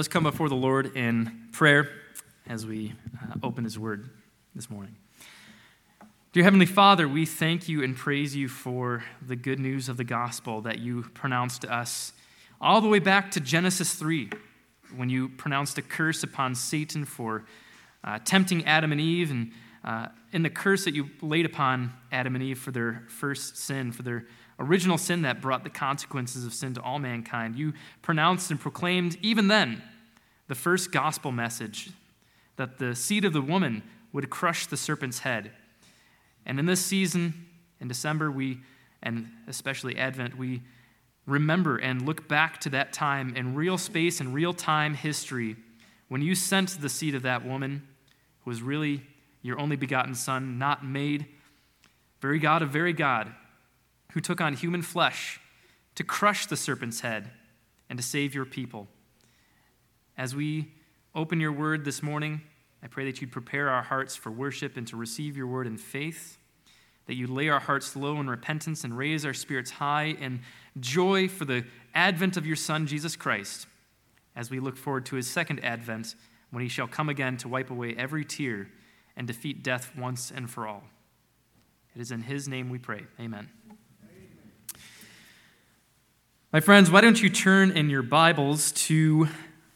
Let's come before the Lord in prayer as we uh, open His Word this morning. Dear Heavenly Father, we thank you and praise you for the good news of the gospel that you pronounced to us all the way back to Genesis 3, when you pronounced a curse upon Satan for uh, tempting Adam and Eve, and uh, in the curse that you laid upon Adam and Eve for their first sin, for their original sin that brought the consequences of sin to all mankind. You pronounced and proclaimed, even then, the first gospel message that the seed of the woman would crush the serpent's head. And in this season, in December, we, and especially Advent, we remember and look back to that time in real space and real time history when you sent the seed of that woman, who was really your only begotten Son, not made, very God of very God, who took on human flesh to crush the serpent's head and to save your people. As we open your word this morning, I pray that you'd prepare our hearts for worship and to receive your word in faith, that you lay our hearts low in repentance and raise our spirits high in joy for the advent of your Son, Jesus Christ, as we look forward to his second advent when he shall come again to wipe away every tear and defeat death once and for all. It is in his name we pray. Amen. My friends, why don't you turn in your Bibles to,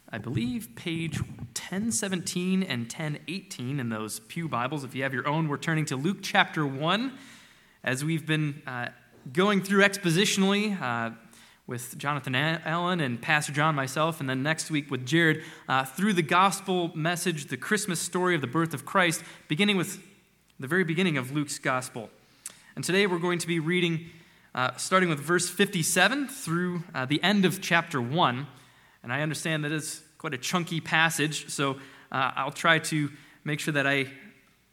I believe, page 1017 and 1018 in those Pew Bibles. If you have your own, we're turning to Luke chapter 1 as we've been uh, going through expositionally. Uh, with Jonathan Allen and Pastor John, myself, and then next week with Jared, uh, through the gospel message, the Christmas story of the birth of Christ, beginning with the very beginning of Luke's gospel. And today we're going to be reading uh, starting with verse 57 through uh, the end of chapter 1. And I understand that it's quite a chunky passage, so uh, I'll try to make sure that I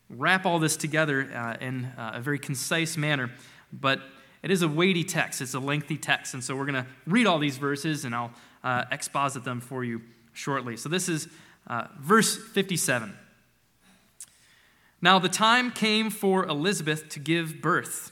wrap all this together uh, in uh, a very concise manner. But it is a weighty text, it's a lengthy text. And so we're going to read all these verses and I'll uh, exposit them for you shortly. So this is verse 57. Now the time came for Elizabeth to give birth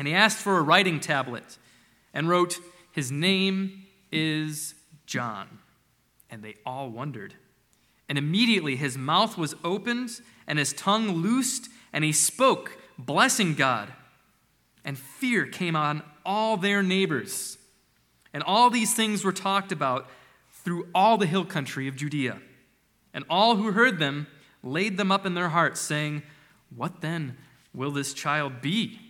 And he asked for a writing tablet and wrote, His name is John. And they all wondered. And immediately his mouth was opened and his tongue loosed, and he spoke, blessing God. And fear came on all their neighbors. And all these things were talked about through all the hill country of Judea. And all who heard them laid them up in their hearts, saying, What then will this child be?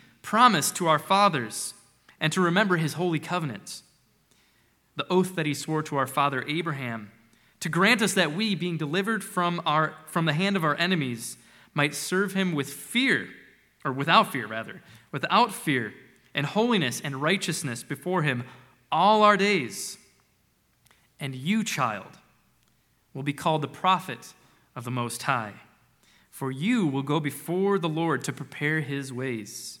promise to our fathers and to remember his holy covenant, the oath that he swore to our father Abraham, to grant us that we, being delivered from, our, from the hand of our enemies, might serve him with fear, or without fear, rather, without fear, and holiness and righteousness before him all our days. And you, child, will be called the prophet of the Most High, for you will go before the Lord to prepare his ways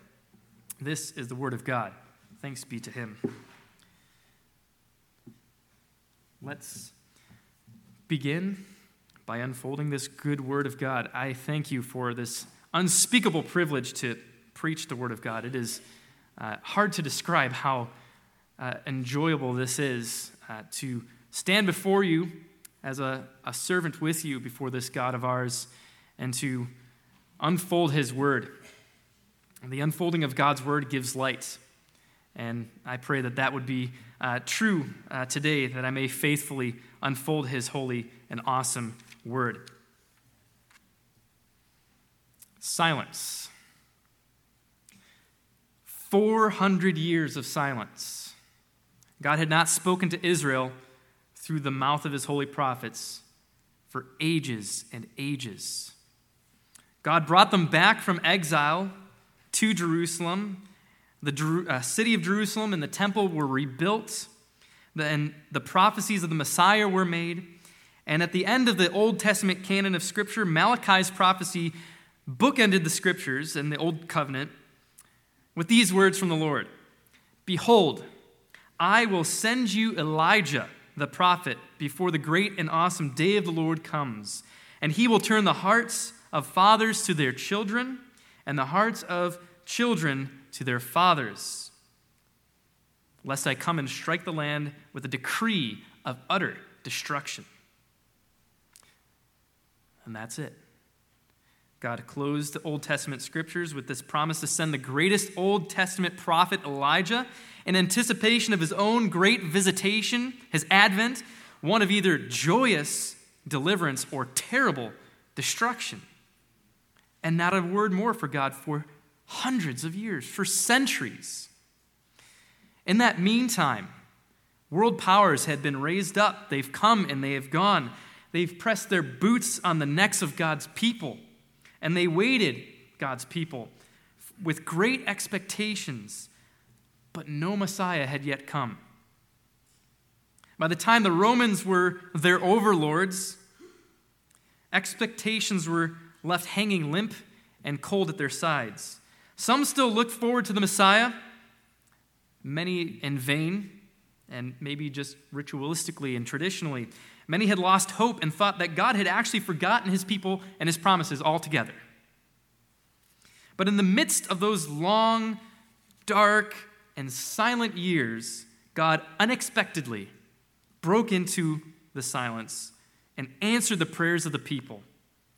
This is the word of God. Thanks be to him. Let's begin by unfolding this good word of God. I thank you for this unspeakable privilege to preach the word of God. It is uh, hard to describe how uh, enjoyable this is uh, to stand before you as a, a servant with you before this God of ours and to unfold his word. And the unfolding of God's word gives light. And I pray that that would be uh, true uh, today, that I may faithfully unfold his holy and awesome word. Silence. 400 years of silence. God had not spoken to Israel through the mouth of his holy prophets for ages and ages. God brought them back from exile to Jerusalem. The uh, city of Jerusalem and the temple were rebuilt, and the prophecies of the Messiah were made. And at the end of the Old Testament canon of Scripture, Malachi's prophecy bookended the Scriptures and the Old Covenant with these words from the Lord Behold, I will send you Elijah the prophet before the great and awesome day of the Lord comes, and he will turn the hearts of fathers to their children, and the hearts of children to their fathers, lest I come and strike the land with a decree of utter destruction. And that's it. God closed the Old Testament scriptures with this promise to send the greatest Old Testament prophet, Elijah, in anticipation of his own great visitation, his advent, one of either joyous deliverance or terrible destruction. And not a word more for God for hundreds of years, for centuries. In that meantime, world powers had been raised up. They've come and they have gone. They've pressed their boots on the necks of God's people and they waited, God's people, with great expectations, but no Messiah had yet come. By the time the Romans were their overlords, expectations were left hanging limp and cold at their sides. Some still looked forward to the Messiah, many in vain, and maybe just ritualistically and traditionally. Many had lost hope and thought that God had actually forgotten his people and his promises altogether. But in the midst of those long, dark, and silent years, God unexpectedly broke into the silence and answered the prayers of the people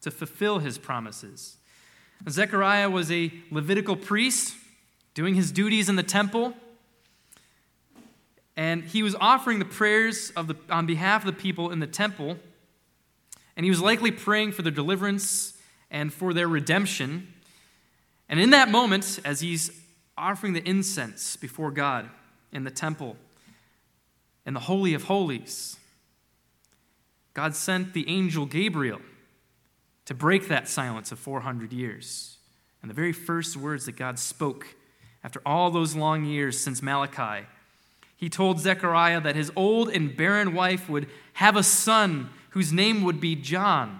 to fulfill his promises. Zechariah was a Levitical priest doing his duties in the temple. And he was offering the prayers of the, on behalf of the people in the temple. And he was likely praying for their deliverance and for their redemption. And in that moment, as he's offering the incense before God in the temple, in the Holy of Holies, God sent the angel Gabriel to break that silence of 400 years. And the very first words that God spoke after all those long years since Malachi he told Zechariah that his old and barren wife would have a son whose name would be John,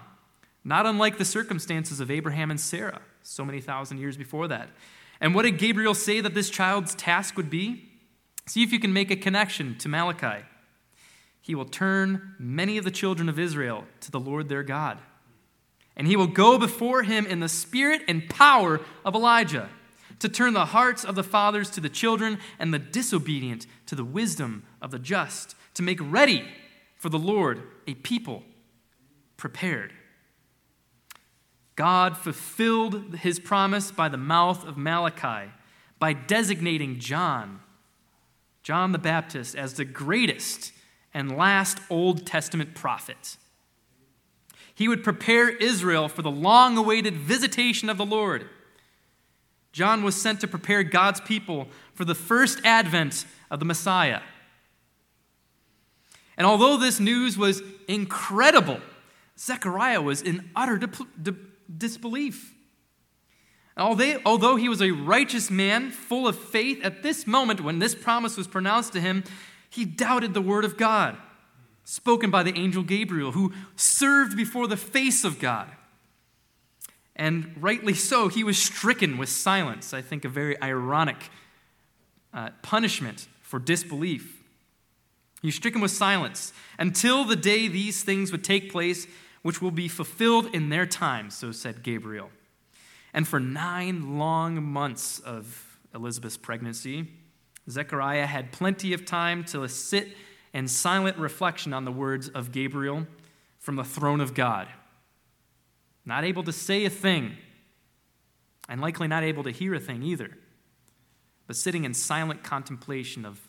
not unlike the circumstances of Abraham and Sarah so many thousand years before that. And what did Gabriel say that this child's task would be? See if you can make a connection to Malachi. He will turn many of the children of Israel to the Lord their God. And he will go before him in the spirit and power of Elijah to turn the hearts of the fathers to the children and the disobedient to the wisdom of the just, to make ready for the Lord a people prepared. God fulfilled his promise by the mouth of Malachi by designating John, John the Baptist, as the greatest and last Old Testament prophet. He would prepare Israel for the long awaited visitation of the Lord John was sent to prepare God's people for the first advent of the Messiah. And although this news was incredible, Zechariah was in utter disbelief. Although he was a righteous man, full of faith, at this moment when this promise was pronounced to him, he doubted the word of God, spoken by the angel Gabriel, who served before the face of God. And rightly so, he was stricken with silence. I think a very ironic uh, punishment for disbelief. He's stricken with silence until the day these things would take place, which will be fulfilled in their time, so said Gabriel. And for nine long months of Elizabeth's pregnancy, Zechariah had plenty of time to sit in silent reflection on the words of Gabriel from the throne of God. Not able to say a thing, and likely not able to hear a thing either, but sitting in silent contemplation of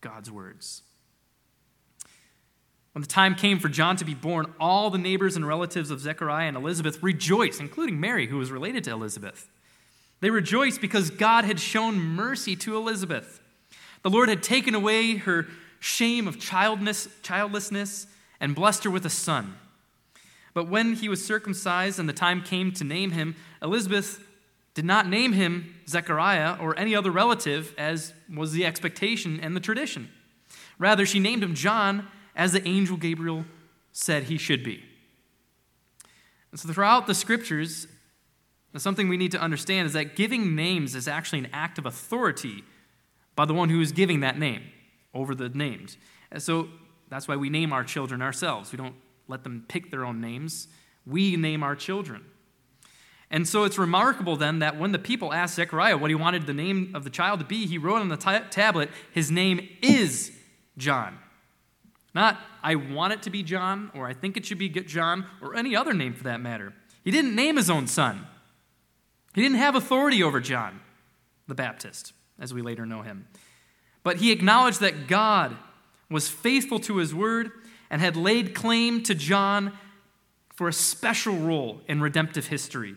God's words. When the time came for John to be born, all the neighbors and relatives of Zechariah and Elizabeth rejoiced, including Mary, who was related to Elizabeth. They rejoiced because God had shown mercy to Elizabeth. The Lord had taken away her shame of childlessness and blessed her with a son. But when he was circumcised and the time came to name him, Elizabeth did not name him Zechariah or any other relative, as was the expectation and the tradition. Rather, she named him John as the angel Gabriel said he should be. And so, throughout the scriptures, something we need to understand is that giving names is actually an act of authority by the one who is giving that name over the names. And so, that's why we name our children ourselves. We don't let them pick their own names, we name our children. And so it's remarkable then that when the people asked Zechariah what he wanted the name of the child to be, he wrote on the t- tablet, His name is John. Not, I want it to be John, or I think it should be John, or any other name for that matter. He didn't name his own son. He didn't have authority over John the Baptist, as we later know him. But he acknowledged that God was faithful to his word and had laid claim to John for a special role in redemptive history.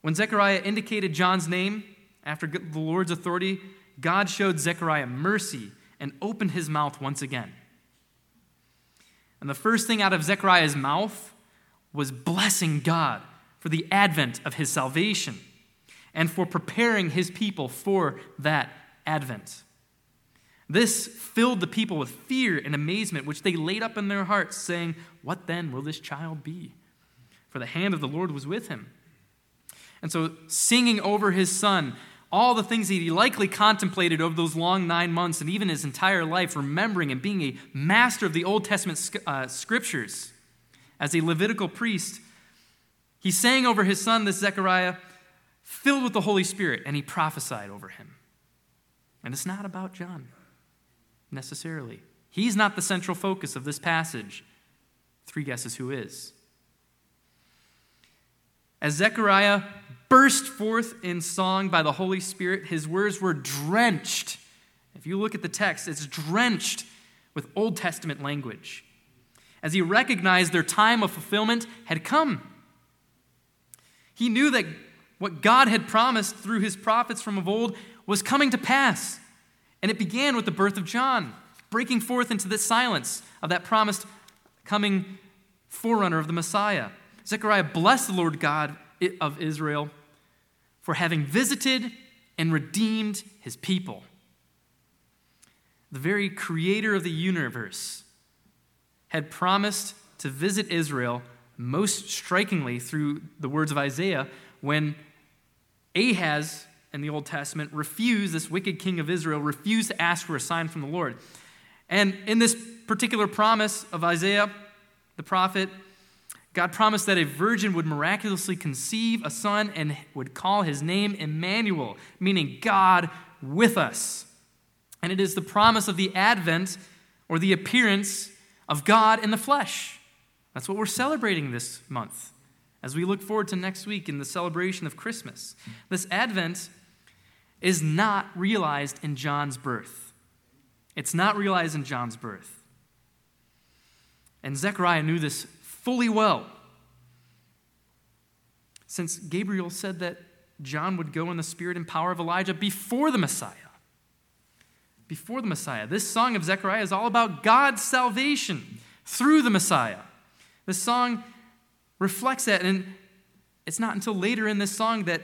When Zechariah indicated John's name after the Lord's authority, God showed Zechariah mercy and opened his mouth once again. And the first thing out of Zechariah's mouth was blessing God for the advent of his salvation and for preparing his people for that advent. This filled the people with fear and amazement, which they laid up in their hearts, saying, What then will this child be? For the hand of the Lord was with him. And so, singing over his son, all the things that he likely contemplated over those long nine months and even his entire life, remembering and being a master of the Old Testament uh, scriptures as a Levitical priest, he sang over his son, this Zechariah, filled with the Holy Spirit, and he prophesied over him. And it's not about John necessarily. He's not the central focus of this passage. Three guesses who is. As Zechariah burst forth in song by the Holy Spirit, his words were drenched. If you look at the text, it's drenched with Old Testament language. As he recognized their time of fulfillment had come, he knew that what God had promised through his prophets from of old was coming to pass. And it began with the birth of John, breaking forth into the silence of that promised coming forerunner of the Messiah. Zechariah blessed the Lord God of Israel for having visited and redeemed his people. The very creator of the universe had promised to visit Israel most strikingly through the words of Isaiah when Ahaz in the Old Testament refused, this wicked king of Israel refused to ask for a sign from the Lord. And in this particular promise of Isaiah, the prophet, God promised that a virgin would miraculously conceive a son and would call his name Emmanuel, meaning God with us. And it is the promise of the advent or the appearance of God in the flesh. That's what we're celebrating this month as we look forward to next week in the celebration of Christmas. This advent is not realized in John's birth. It's not realized in John's birth. And Zechariah knew this fully well. Since Gabriel said that John would go in the spirit and power of Elijah before the Messiah. Before the Messiah. This song of Zechariah is all about God's salvation through the Messiah. This song reflects that, and it's not until later in this song that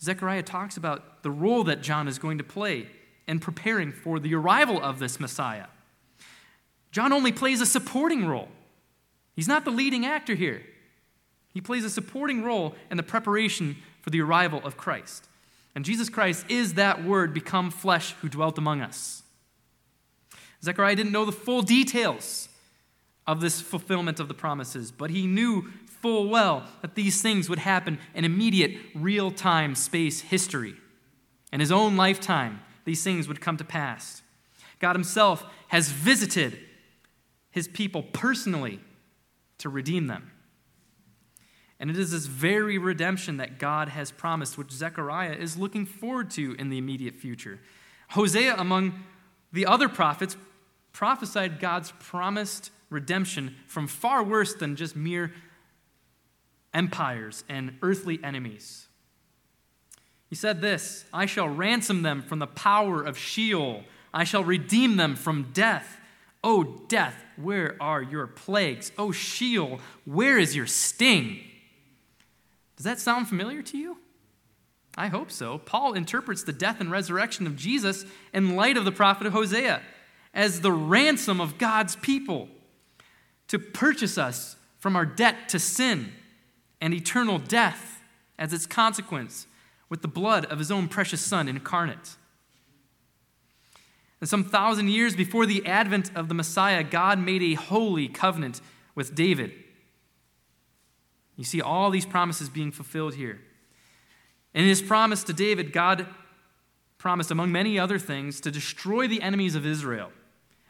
Zechariah talks about the role that John is going to play in preparing for the arrival of this Messiah. John only plays a supporting role. He's not the leading actor here. He plays a supporting role in the preparation for the arrival of Christ. And Jesus Christ is that word become flesh who dwelt among us. Zechariah didn't know the full details of this fulfillment of the promises, but he knew full well that these things would happen in immediate, real time space history. In his own lifetime, these things would come to pass. God Himself has visited His people personally to redeem them. And it is this very redemption that God has promised, which Zechariah is looking forward to in the immediate future. Hosea, among the other prophets, prophesied God's promised redemption from far worse than just mere empires and earthly enemies. He said this I shall ransom them from the power of Sheol, I shall redeem them from death. O death, where are your plagues? O Sheol, where is your sting? Does that sound familiar to you? I hope so. Paul interprets the death and resurrection of Jesus in light of the prophet of Hosea as the ransom of God's people to purchase us from our debt to sin and eternal death as its consequence with the blood of his own precious Son incarnate. And some thousand years before the advent of the Messiah, God made a holy covenant with David. You see all these promises being fulfilled here. In his promise to David, God promised, among many other things, to destroy the enemies of Israel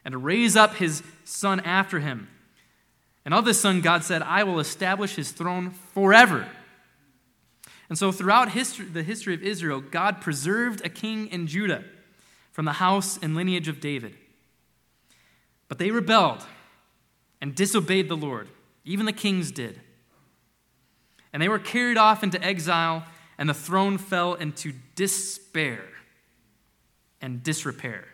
and to raise up his son after him. And of this son, God said, I will establish his throne forever. And so, throughout history, the history of Israel, God preserved a king in Judah from the house and lineage of David. But they rebelled and disobeyed the Lord. Even the kings did. And they were carried off into exile and the throne fell into despair and disrepair.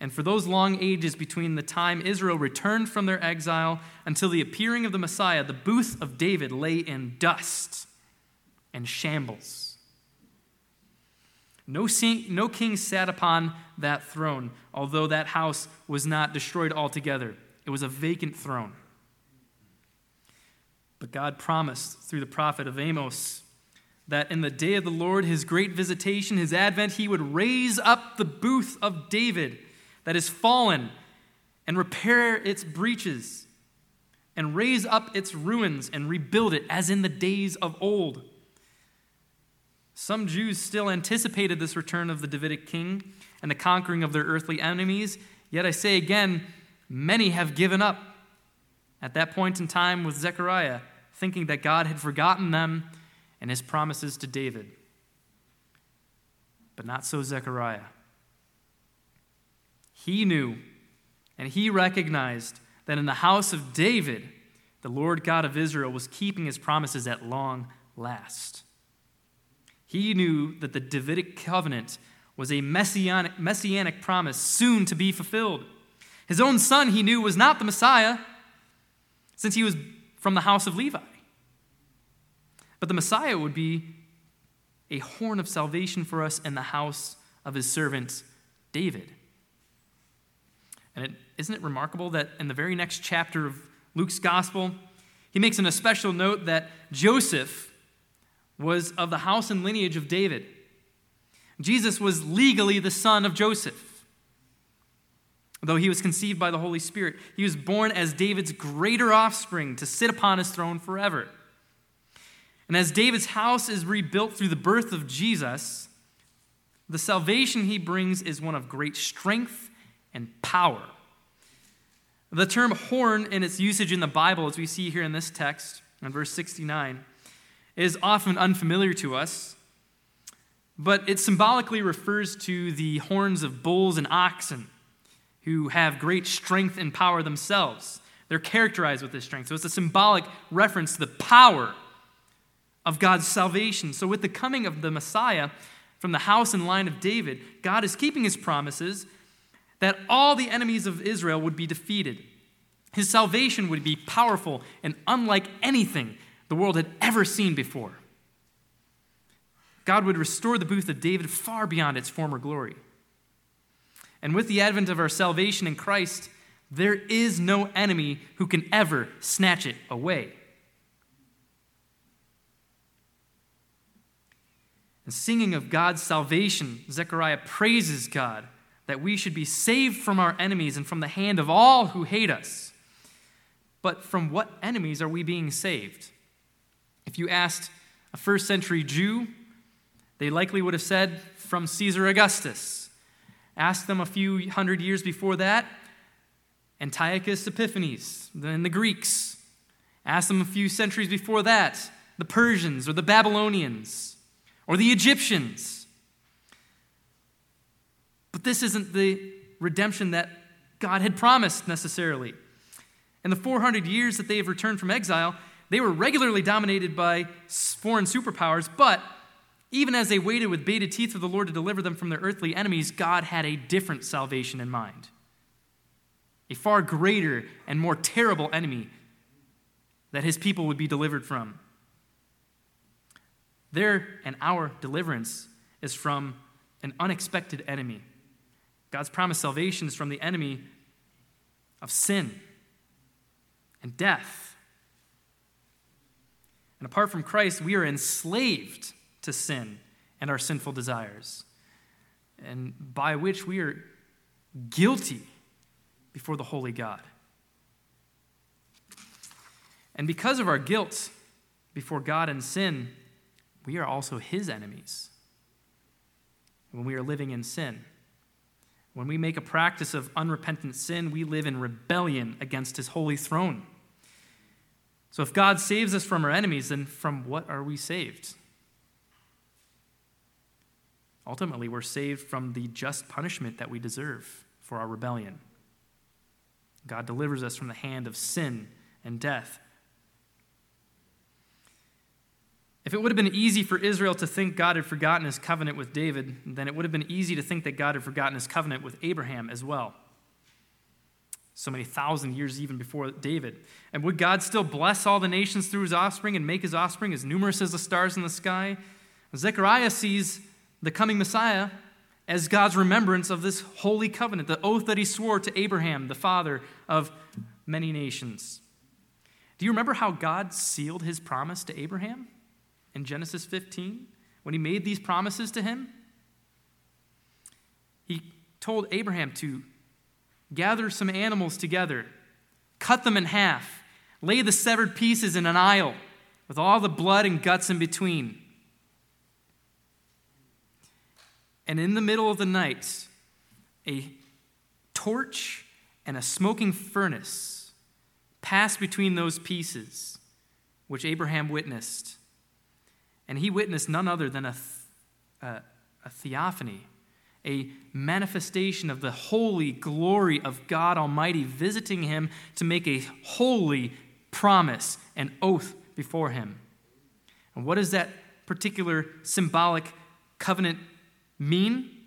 And for those long ages between the time Israel returned from their exile until the appearing of the Messiah, the booth of David lay in dust and shambles. No, no king sat upon that throne, although that house was not destroyed altogether. It was a vacant throne. But God promised through the prophet of Amos that in the day of the Lord, his great visitation, his advent, he would raise up the booth of David that is fallen and repair its breaches and raise up its ruins and rebuild it as in the days of old. Some Jews still anticipated this return of the Davidic king and the conquering of their earthly enemies, yet I say again, many have given up at that point in time with Zechariah, thinking that God had forgotten them and his promises to David. But not so Zechariah. He knew and he recognized that in the house of David, the Lord God of Israel was keeping his promises at long last. He knew that the Davidic covenant was a messianic, messianic promise soon to be fulfilled. His own son, he knew, was not the Messiah, since he was from the house of Levi. But the Messiah would be a horn of salvation for us in the house of his servant David. And it, isn't it remarkable that in the very next chapter of Luke's gospel, he makes an especial note that Joseph was of the house and lineage of David. Jesus was legally the son of Joseph. Though he was conceived by the Holy Spirit, he was born as David's greater offspring to sit upon his throne forever. And as David's house is rebuilt through the birth of Jesus, the salvation he brings is one of great strength and power. The term horn, in its usage in the Bible, as we see here in this text, in verse 69, is often unfamiliar to us, but it symbolically refers to the horns of bulls and oxen who have great strength and power themselves. They're characterized with this strength. So it's a symbolic reference to the power of God's salvation. So, with the coming of the Messiah from the house and line of David, God is keeping his promises that all the enemies of Israel would be defeated. His salvation would be powerful and unlike anything the world had ever seen before. God would restore the booth of David far beyond its former glory. And with the advent of our salvation in Christ, there is no enemy who can ever snatch it away. And singing of God's salvation, Zechariah praises God that we should be saved from our enemies and from the hand of all who hate us. But from what enemies are we being saved? If you asked a first century Jew, they likely would have said, From Caesar Augustus. Ask them a few hundred years before that, Antiochus Epiphanes, then the Greeks. Ask them a few centuries before that, the Persians or the Babylonians or the Egyptians. But this isn't the redemption that God had promised necessarily. In the 400 years that they have returned from exile, they were regularly dominated by foreign superpowers, but even as they waited with bated teeth for the Lord to deliver them from their earthly enemies, God had a different salvation in mind. A far greater and more terrible enemy that his people would be delivered from. Their and our deliverance is from an unexpected enemy. God's promised salvation is from the enemy of sin and death. And apart from Christ, we are enslaved to sin and our sinful desires, and by which we are guilty before the holy God. And because of our guilt before God and sin, we are also his enemies when we are living in sin. When we make a practice of unrepentant sin, we live in rebellion against his holy throne. So if God saves us from our enemies, then from what are we saved? Ultimately, we're saved from the just punishment that we deserve for our rebellion. God delivers us from the hand of sin and death. If it would have been easy for Israel to think God had forgotten his covenant with David, then it would have been easy to think that God had forgotten his covenant with Abraham as well. So many thousand years even before David. And would God still bless all the nations through his offspring and make his offspring as numerous as the stars in the sky? Zechariah sees the coming Messiah as God's remembrance of this holy covenant, the oath that he swore to Abraham, the father of many nations. Do you remember how God sealed his promise to Abraham? In Genesis 15 when he made these promises to him? He told Abraham to gather some animals together, cut them in half, lay the severed pieces in an aisle with all the blood and guts in between. And in the middle of the night, a torch and a smoking furnace passed between those pieces, which Abraham witnessed. And he witnessed none other than a, a, uh, a theophany, a manifestation of the holy glory of God Almighty visiting him to make a holy promise and oath before him. And what does that particular symbolic covenant mean?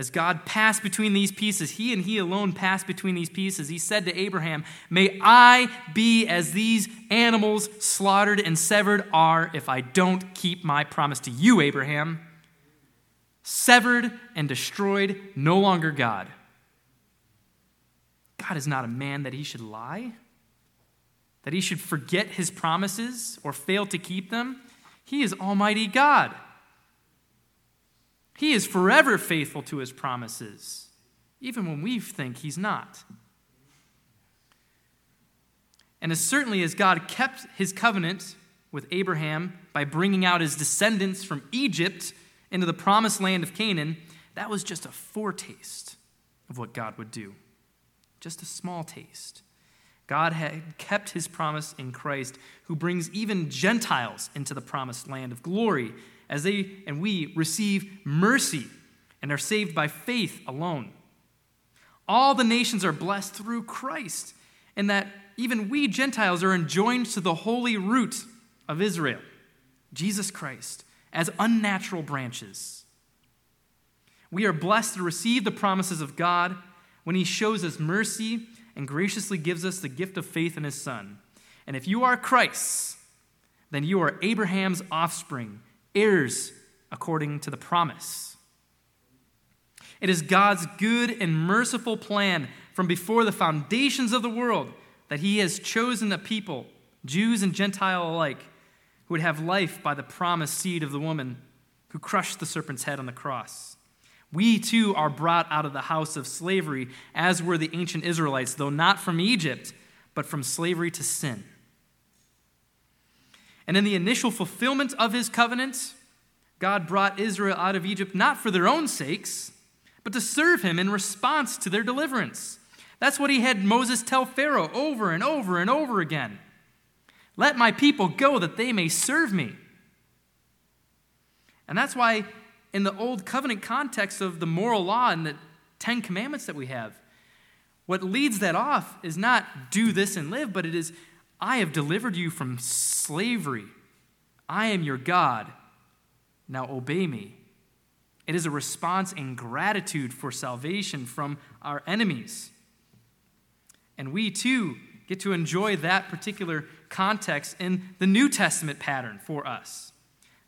As God passed between these pieces, he and he alone passed between these pieces. He said to Abraham, May I be as these animals slaughtered and severed are if I don't keep my promise to you, Abraham. Severed and destroyed, no longer God. God is not a man that he should lie, that he should forget his promises or fail to keep them. He is Almighty God. He is forever faithful to his promises, even when we think he's not. And as certainly as God kept his covenant with Abraham by bringing out his descendants from Egypt into the promised land of Canaan, that was just a foretaste of what God would do. Just a small taste. God had kept his promise in Christ, who brings even Gentiles into the promised land of glory as they and we receive mercy and are saved by faith alone. All the nations are blessed through Christ, and that even we Gentiles are enjoined to the holy root of Israel, Jesus Christ, as unnatural branches. We are blessed to receive the promises of God when He shows us mercy and graciously gives us the gift of faith in His Son. And if you are Christ's, then you are Abraham's offspring heirs according to the promise. It is God's good and merciful plan from before the foundations of the world that He has chosen a people, Jews and Gentile alike, who would have life by the promised seed of the woman who crushed the serpent's head on the cross. We too are brought out of the house of slavery, as were the ancient Israelites, though not from Egypt, but from slavery to sin. And in the initial fulfillment of his covenant, God brought Israel out of Egypt not for their own sakes, but to serve him in response to their deliverance. That's what he had Moses tell Pharaoh over and over and over again. Let my people go that they may serve me. And that's why, in the Old Covenant context of the moral law and the Ten Commandments that we have, what leads that off is not do this and live, but it is I have delivered you from slavery. I am your God. Now obey me. It is a response in gratitude for salvation from our enemies. And we too get to enjoy that particular context in the New Testament pattern for us.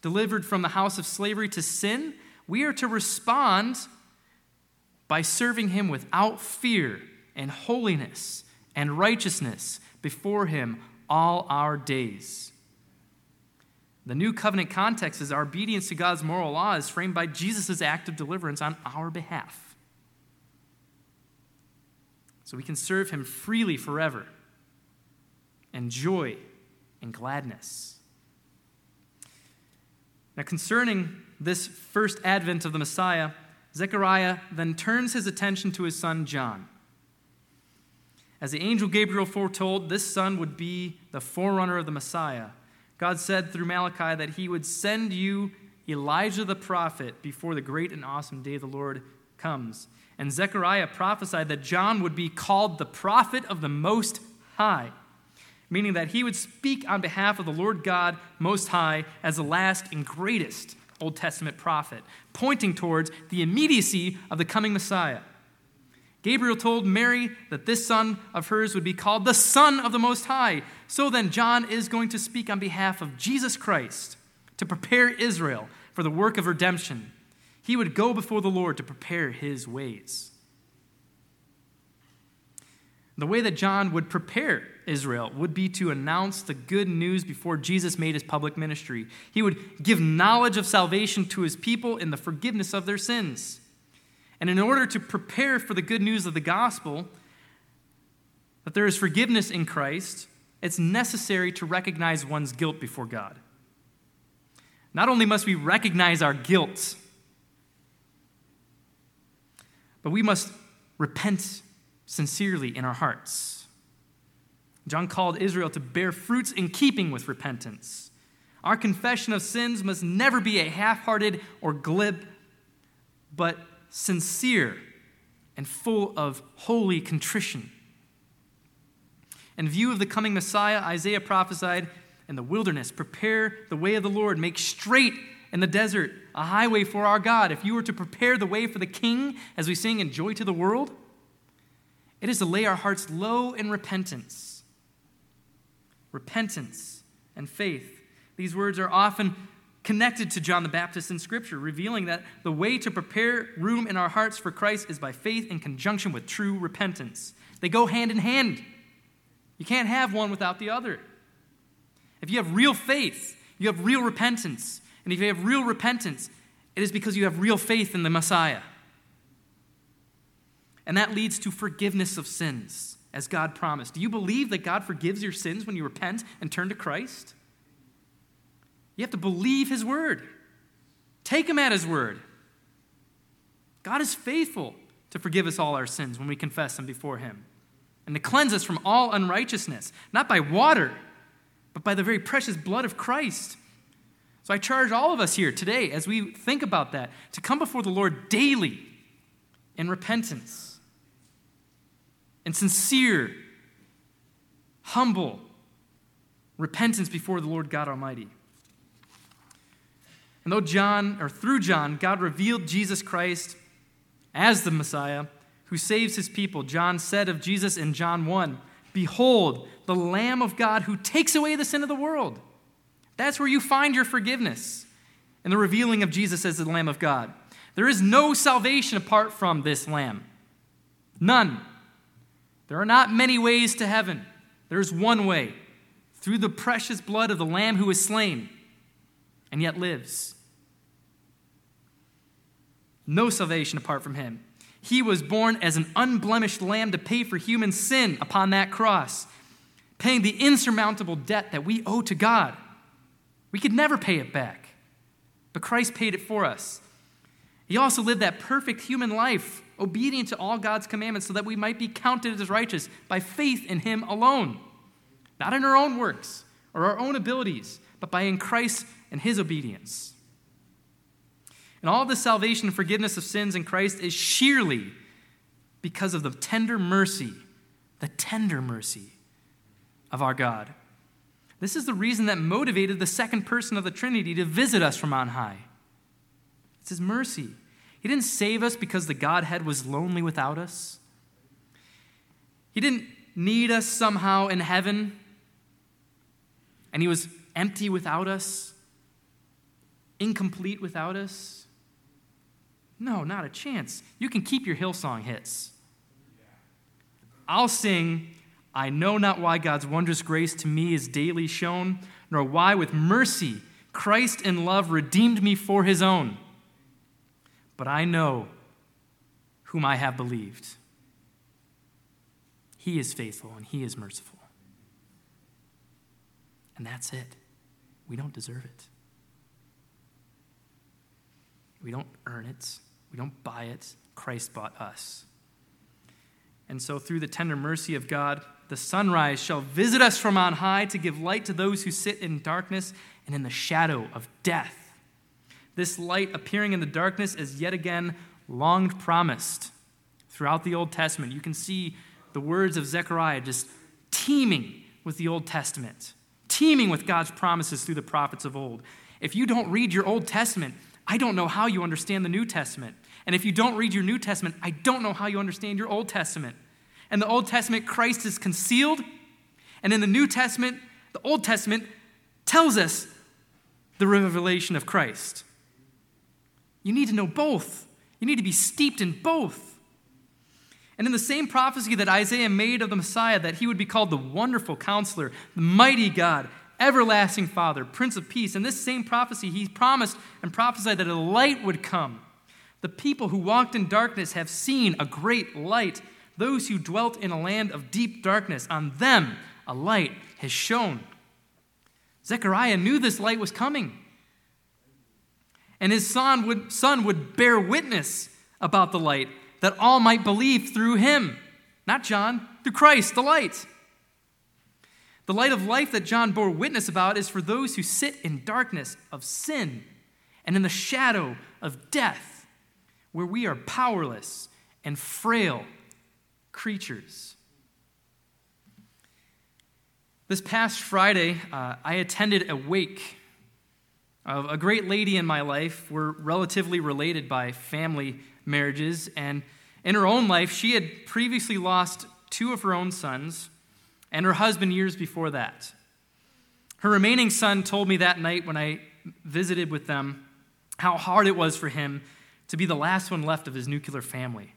Delivered from the house of slavery to sin, we are to respond by serving Him without fear and holiness and righteousness before Him all our days. The new covenant context is our obedience to God's moral law is framed by Jesus' act of deliverance on our behalf. So we can serve him freely forever and joy and gladness. Now, concerning this first advent of the Messiah, Zechariah then turns his attention to his son John. As the angel Gabriel foretold, this son would be the forerunner of the Messiah. God said through Malachi that he would send you Elijah the prophet before the great and awesome day of the Lord comes. And Zechariah prophesied that John would be called the prophet of the Most High, meaning that he would speak on behalf of the Lord God Most High as the last and greatest Old Testament prophet, pointing towards the immediacy of the coming Messiah. Gabriel told Mary that this son of hers would be called the Son of the Most High. So then, John is going to speak on behalf of Jesus Christ to prepare Israel for the work of redemption. He would go before the Lord to prepare his ways. The way that John would prepare Israel would be to announce the good news before Jesus made his public ministry. He would give knowledge of salvation to his people in the forgiveness of their sins. And in order to prepare for the good news of the gospel, that there is forgiveness in Christ, it's necessary to recognize one's guilt before God. Not only must we recognize our guilt, but we must repent sincerely in our hearts. John called Israel to bear fruits in keeping with repentance. Our confession of sins must never be a half hearted or glib, but sincere, and full of holy contrition. In view of the coming Messiah, Isaiah prophesied in the wilderness prepare the way of the Lord, make straight in the desert a highway for our God. If you were to prepare the way for the King, as we sing in Joy to the World, it is to lay our hearts low in repentance. Repentance and faith. These words are often connected to John the Baptist in Scripture, revealing that the way to prepare room in our hearts for Christ is by faith in conjunction with true repentance. They go hand in hand. You can't have one without the other. If you have real faith, you have real repentance. And if you have real repentance, it is because you have real faith in the Messiah. And that leads to forgiveness of sins, as God promised. Do you believe that God forgives your sins when you repent and turn to Christ? You have to believe his word. Take him at his word. God is faithful to forgive us all our sins when we confess them before him and to cleanse us from all unrighteousness, not by water, but by the very precious blood of Christ. So I charge all of us here today, as we think about that, to come before the Lord daily in repentance, in sincere, humble repentance before the Lord God Almighty. And though John, or through John, God revealed Jesus Christ as the Messiah who saves his people, John said of Jesus in John 1 Behold, the Lamb of God who takes away the sin of the world. That's where you find your forgiveness in the revealing of Jesus as the Lamb of God. There is no salvation apart from this Lamb. None. There are not many ways to heaven. There is one way through the precious blood of the Lamb who was slain and yet lives. No salvation apart from him. He was born as an unblemished lamb to pay for human sin upon that cross, paying the insurmountable debt that we owe to God. We could never pay it back, but Christ paid it for us. He also lived that perfect human life, obedient to all God's commandments, so that we might be counted as righteous by faith in Him alone, not in our own works or our own abilities, but by in Christ and His obedience. And all the salvation and forgiveness of sins in Christ is sheerly because of the tender mercy, the tender mercy of our God. This is the reason that motivated the second person of the Trinity to visit us from on high. It's His mercy. He didn't save us because the Godhead was lonely without us. He didn't need us somehow in heaven, and He was empty without us, incomplete without us. No, not a chance. You can keep your Hillsong hits. I'll sing, I know not why God's wondrous grace to me is daily shown, nor why with mercy Christ in love redeemed me for his own. But I know whom I have believed. He is faithful and he is merciful. And that's it. We don't deserve it. We don't earn it. We don't buy it. Christ bought us. And so, through the tender mercy of God, the sunrise shall visit us from on high to give light to those who sit in darkness and in the shadow of death. This light appearing in the darkness is yet again long promised. Throughout the Old Testament, you can see the words of Zechariah just teeming with the Old Testament, teeming with God's promises through the prophets of old. If you don't read your Old Testament, I don't know how you understand the New Testament. And if you don't read your New Testament, I don't know how you understand your Old Testament. In the Old Testament, Christ is concealed. And in the New Testament, the Old Testament tells us the revelation of Christ. You need to know both. You need to be steeped in both. And in the same prophecy that Isaiah made of the Messiah, that he would be called the wonderful counselor, the mighty God, everlasting Father, Prince of Peace, in this same prophecy, he promised and prophesied that a light would come the people who walked in darkness have seen a great light. Those who dwelt in a land of deep darkness, on them a light has shone. Zechariah knew this light was coming. And his son would, son would bear witness about the light, that all might believe through him. Not John, through Christ, the light. The light of life that John bore witness about is for those who sit in darkness of sin and in the shadow of death where we are powerless and frail creatures. This past Friday, uh, I attended a wake of a great lady in my life. We're relatively related by family marriages, and in her own life, she had previously lost two of her own sons and her husband years before that. Her remaining son told me that night when I visited with them how hard it was for him to be the last one left of his nuclear family.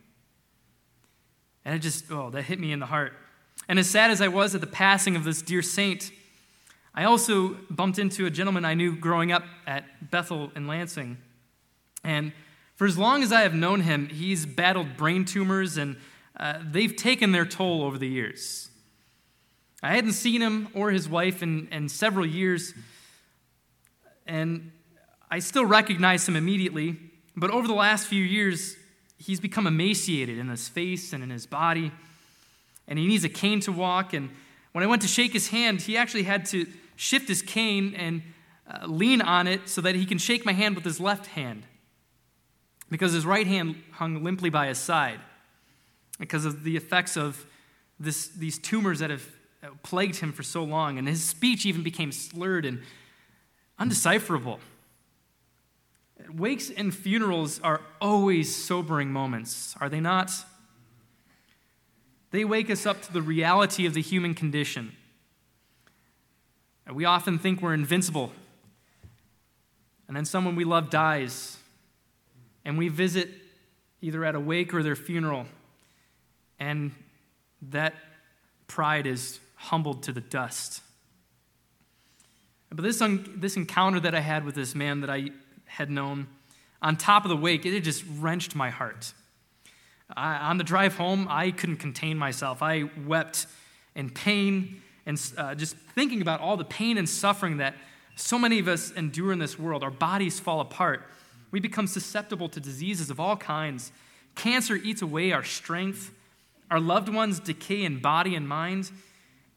And it just, oh, that hit me in the heart. And as sad as I was at the passing of this dear saint, I also bumped into a gentleman I knew growing up at Bethel in Lansing. And for as long as I have known him, he's battled brain tumors and uh, they've taken their toll over the years. I hadn't seen him or his wife in, in several years, and I still recognized him immediately. But over the last few years, he's become emaciated in his face and in his body, and he needs a cane to walk. And when I went to shake his hand, he actually had to shift his cane and uh, lean on it so that he can shake my hand with his left hand because his right hand hung limply by his side because of the effects of this, these tumors that have plagued him for so long. And his speech even became slurred and undecipherable. Wakes and funerals are always sobering moments, are they not? They wake us up to the reality of the human condition. We often think we're invincible. And then someone we love dies, and we visit either at a wake or their funeral, and that pride is humbled to the dust. But this, un- this encounter that I had with this man that I had known on top of the wake, it just wrenched my heart. I, on the drive home, I couldn't contain myself. I wept in pain and uh, just thinking about all the pain and suffering that so many of us endure in this world. Our bodies fall apart. We become susceptible to diseases of all kinds. Cancer eats away our strength. Our loved ones decay in body and mind.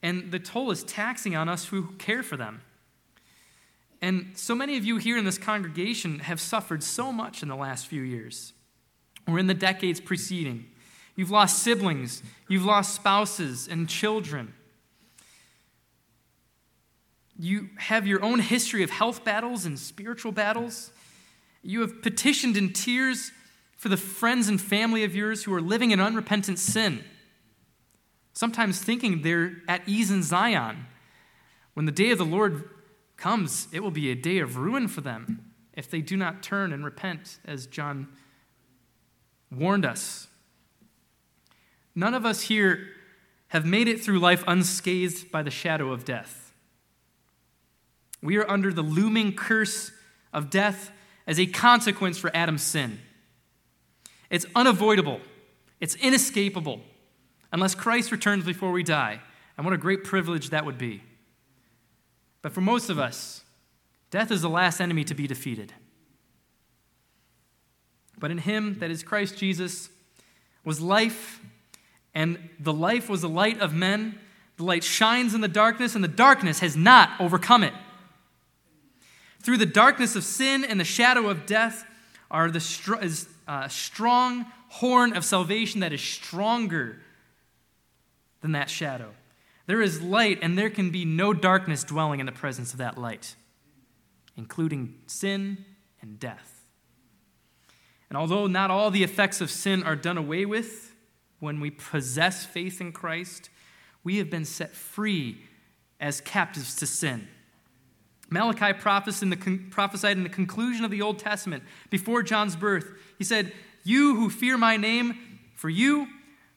And the toll is taxing on us who care for them. And so many of you here in this congregation have suffered so much in the last few years or in the decades preceding. You've lost siblings, you've lost spouses and children. You have your own history of health battles and spiritual battles. You have petitioned in tears for the friends and family of yours who are living in unrepentant sin, sometimes thinking they're at ease in Zion. When the day of the Lord comes, it will be a day of ruin for them if they do not turn and repent, as John warned us. None of us here have made it through life unscathed by the shadow of death. We are under the looming curse of death as a consequence for Adam's sin. It's unavoidable, it's inescapable, unless Christ returns before we die. And what a great privilege that would be. But for most of us, death is the last enemy to be defeated. But in him, that is Christ Jesus, was life, and the life was the light of men. The light shines in the darkness, and the darkness has not overcome it. Through the darkness of sin and the shadow of death are the str- is a strong horn of salvation that is stronger than that shadow. There is light, and there can be no darkness dwelling in the presence of that light, including sin and death. And although not all the effects of sin are done away with when we possess faith in Christ, we have been set free as captives to sin. Malachi prophesied in, the, conclusion of the Old Testament before John's birth. He said, You who fear my name, for you,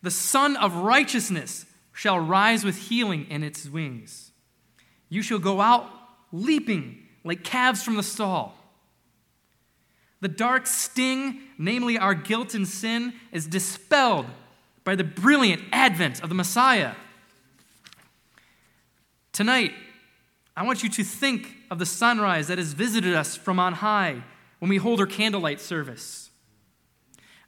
the Sun of Righteousness shall rise with healing in its wings. You shall go out leaping like calves from the stall. The dark sting, namely our guilt and sin, is dispelled by the brilliant advent of the Messiah. Tonight, I want you to think of the sunrise that has visited us from on high when we hold our candlelight service.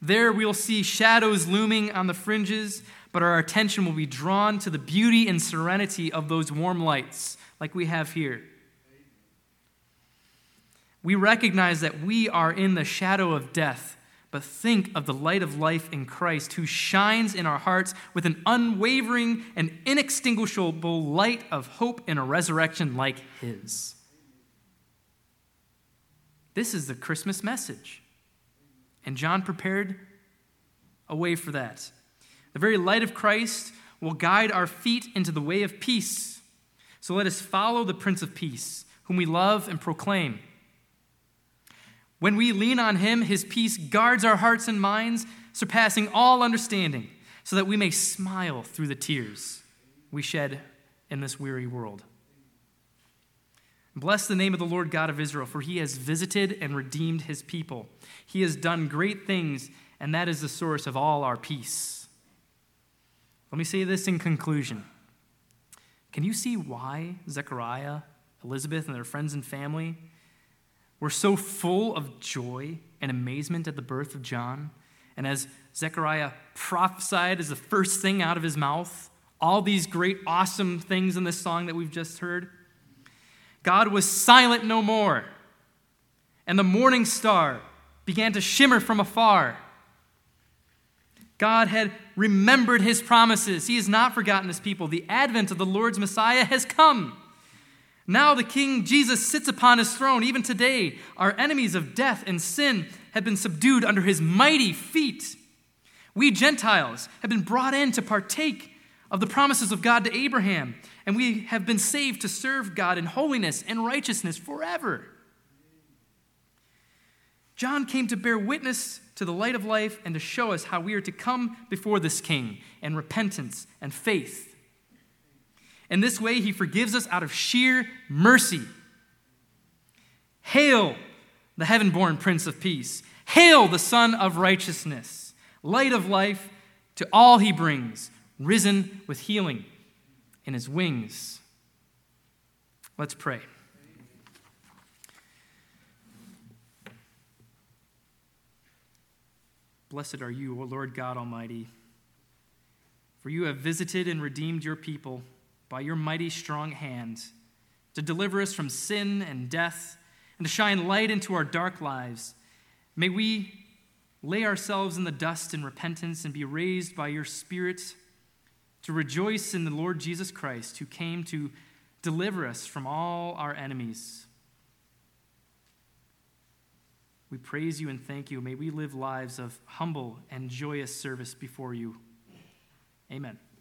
There we'll see shadows looming on the fringes but our attention will be drawn to the beauty and serenity of those warm lights, like we have here. We recognize that we are in the shadow of death, but think of the light of life in Christ, who shines in our hearts with an unwavering and inextinguishable light of hope in a resurrection like His. This is the Christmas message. And John prepared a way for that. The very light of Christ will guide our feet into the way of peace. So let us follow the Prince of Peace, whom we love and proclaim. When we lean on him, his peace guards our hearts and minds, surpassing all understanding, so that we may smile through the tears we shed in this weary world. Bless the name of the Lord God of Israel, for he has visited and redeemed his people. He has done great things, and that is the source of all our peace. Let me say this in conclusion. Can you see why Zechariah, Elizabeth, and their friends and family were so full of joy and amazement at the birth of John? And as Zechariah prophesied as the first thing out of his mouth, all these great, awesome things in this song that we've just heard, God was silent no more, and the morning star began to shimmer from afar. God had remembered his promises. He has not forgotten his people. The advent of the Lord's Messiah has come. Now the King Jesus sits upon his throne. Even today, our enemies of death and sin have been subdued under his mighty feet. We Gentiles have been brought in to partake of the promises of God to Abraham, and we have been saved to serve God in holiness and righteousness forever. John came to bear witness to the light of life and to show us how we are to come before this King in repentance and faith. In this way, he forgives us out of sheer mercy. Hail, the heaven born Prince of Peace. Hail the Sun of Righteousness, light of life to all he brings, risen with healing in his wings. Let's pray. Blessed are you, O Lord God Almighty, for you have visited and redeemed your people by your mighty strong hand to deliver us from sin and death and to shine light into our dark lives. May we lay ourselves in the dust in repentance and be raised by your Spirit to rejoice in the Lord Jesus Christ, who came to deliver us from all our enemies. We praise you and thank you. May we live lives of humble and joyous service before you. Amen.